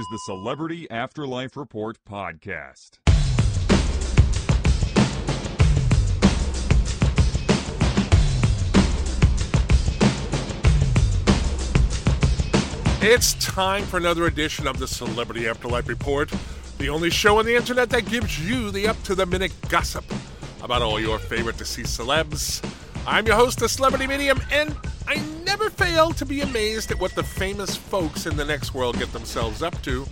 is the Celebrity Afterlife Report podcast. It's time for another edition of the Celebrity Afterlife Report, the only show on the internet that gives you the up to the minute gossip about all your favorite deceased celebs. I'm your host, the Celebrity Medium, and I never fail to be amazed at what the famous folks in the next world get themselves up to.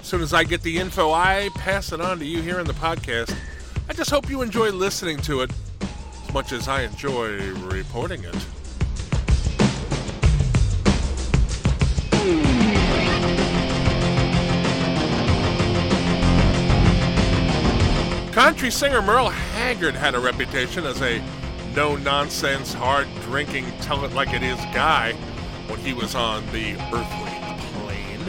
As soon as I get the info, I pass it on to you here in the podcast. I just hope you enjoy listening to it as much as I enjoy reporting it. Country singer Merle Haggard had a reputation as a no nonsense, hard drinking, tell it like it is guy when he was on the earthly plane.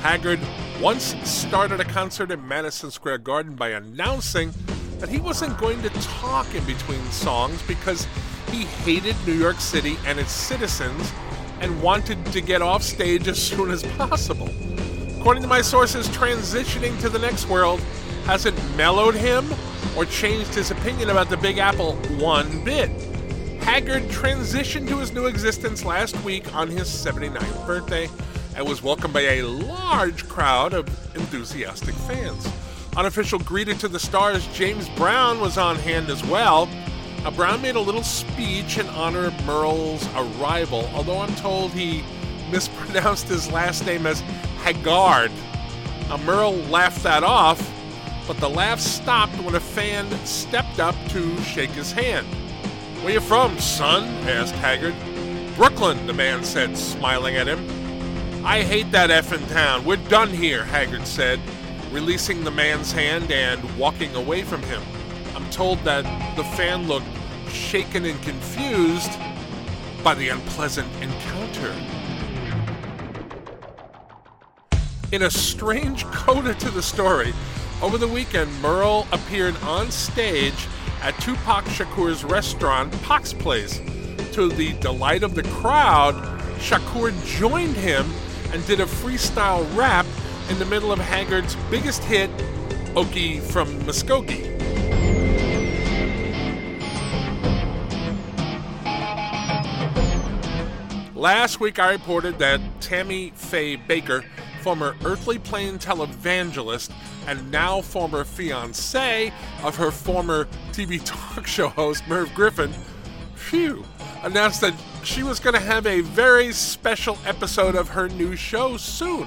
Haggard once started a concert in Madison Square Garden by announcing that he wasn't going to talk in between songs because he hated New York City and its citizens and wanted to get off stage as soon as possible. According to my sources, transitioning to the next world hasn't mellowed him or changed his opinion about the Big Apple one bit. Haggard transitioned to his new existence last week on his 79th birthday and was welcomed by a large crowd of enthusiastic fans. Unofficial greeted to the stars, James Brown was on hand as well. Now, Brown made a little speech in honor of Merle's arrival, although I'm told he mispronounced his last name as Haggard. Now, Merle laughed that off, but the laugh stopped when a fan stepped up to shake his hand. Where you from, son? asked Haggard. Brooklyn, the man said, smiling at him. I hate that effing town. We're done here, Haggard said, releasing the man's hand and walking away from him. I'm told that the fan looked shaken and confused by the unpleasant encounter. In a strange coda to the story, over the weekend, Merle appeared on stage at Tupac Shakur's restaurant, Pac's Place. To the delight of the crowd, Shakur joined him and did a freestyle rap in the middle of Haggard's biggest hit, Okie from Muskogee. Last week, I reported that Tammy Faye Bakker, former Earthly Plane televangelist and now former fiance of her former TV talk show host, Merv Griffin, phew, announced that she was going to have a very special episode of her new show soon.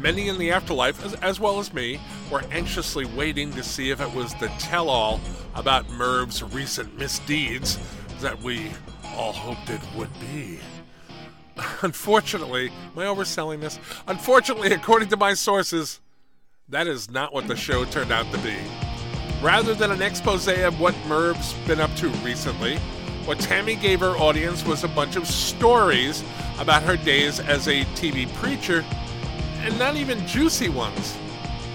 Many in the afterlife, as, as well as me, were anxiously waiting to see if it was the tell all about Merv's recent misdeeds that we all hoped it would be. Unfortunately, am I overselling this? Unfortunately, according to my sources, that is not what the show turned out to be. Rather than an expose of what Merv's been up to recently, what Tammy gave her audience was a bunch of stories about her days as a TV preacher, and not even juicy ones.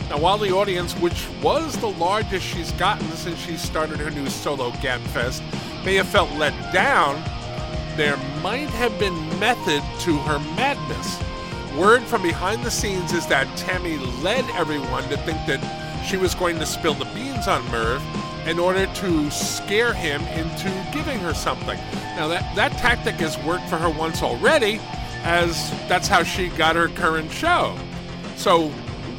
Now, while the audience, which was the largest she's gotten since she started her new solo Gabfest, may have felt let down, there might have been method to her madness. Word from behind the scenes is that Tammy led everyone to think that she was going to spill the beans on Merv in order to scare him into giving her something. Now, that, that tactic has worked for her once already, as that's how she got her current show. So,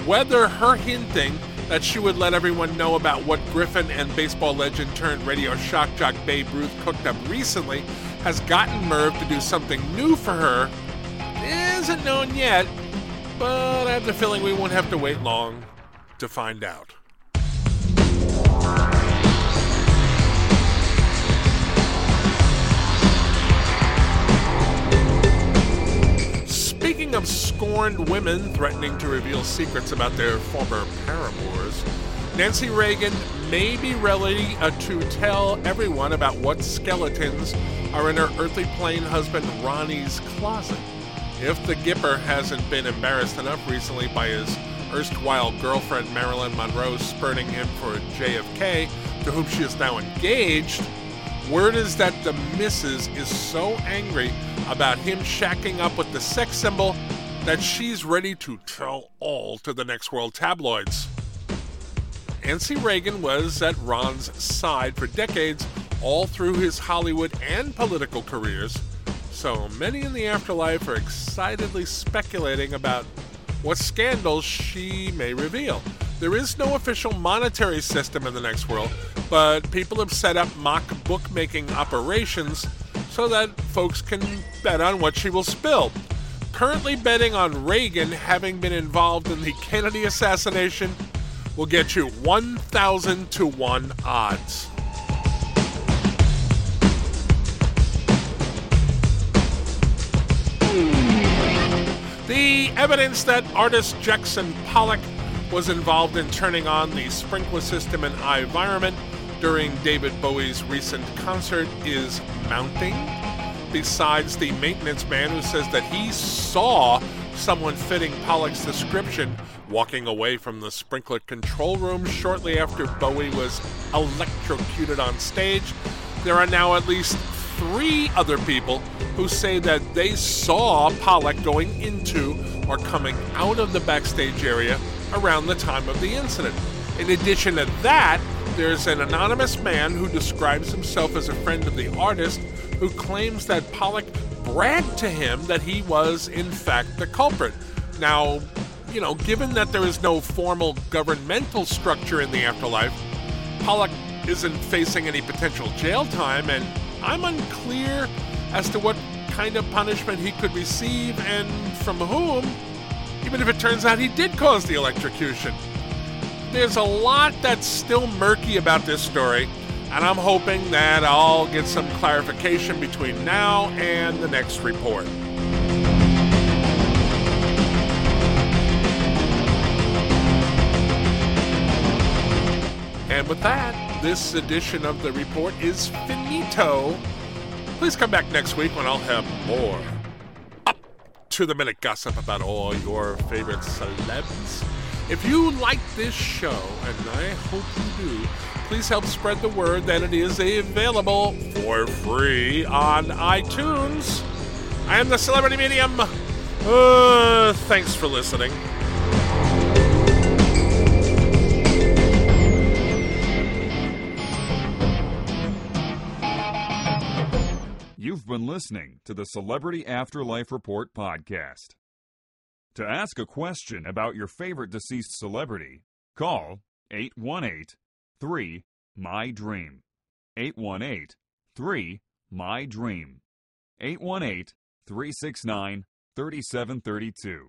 whether her hinting that she would let everyone know about what Griffin and baseball legend turned radio shock jock Babe Ruth cooked up recently has gotten Merv to do something new for her isn't known yet, but I have the feeling we won't have to wait long to find out. Speaking of scorned women threatening to reveal secrets about their former paramours, Nancy Reagan may be ready to tell everyone about what skeletons are in her earthly plane husband Ronnie's closet. If the Gipper hasn't been embarrassed enough recently by his erstwhile girlfriend Marilyn Monroe spurning him for JFK, to whom she is now engaged, word is that the missus is so angry about him shacking up with the sex symbol that she's ready to tell all to the next world tabloids. Nancy Reagan was at Ron's side for decades, all through his Hollywood and political careers, so many in the afterlife are excitedly speculating about what scandals she may reveal. There is no official monetary system in the next world, but people have set up mock bookmaking operations so that folks can bet on what she will spill. Currently betting on Reagan having been involved in the Kennedy assassination will get you 1,000 to 1 odds. Evidence that artist Jackson Pollock was involved in turning on the sprinkler system in iVironment during David Bowie's recent concert is mounting. Besides the maintenance man who says that he saw someone fitting Pollock's description walking away from the sprinkler control room shortly after Bowie was electrocuted on stage, there are now at least three other people who say that they saw Pollock going into or coming out of the backstage area around the time of the incident. In addition to that, there's an anonymous man who describes himself as a friend of the artist who claims that Pollock bragged to him that he was, in fact, the culprit. Now, you know, given that there is no formal governmental structure in the afterlife, Pollock isn't facing any potential jail time, and I'm unclear as to what kind of punishment he could receive and from whom even if it turns out he did cause the electrocution. There's a lot that's still murky about this story, and I'm hoping that I'll get some clarification between now and the next report. And with that, this edition of the report is finito. Please come back next week when I'll have more up to the minute gossip about all your favorite celebs. If you like this show, and I hope you do, please help spread the word that it is available for free on iTunes. I am the Celebrity Medium. Uh, thanks for listening. Been listening to the Celebrity Afterlife Report podcast. To ask a question about your favorite deceased celebrity, call 818 3 My Dream. 818 3 My Dream. 818 369 3732.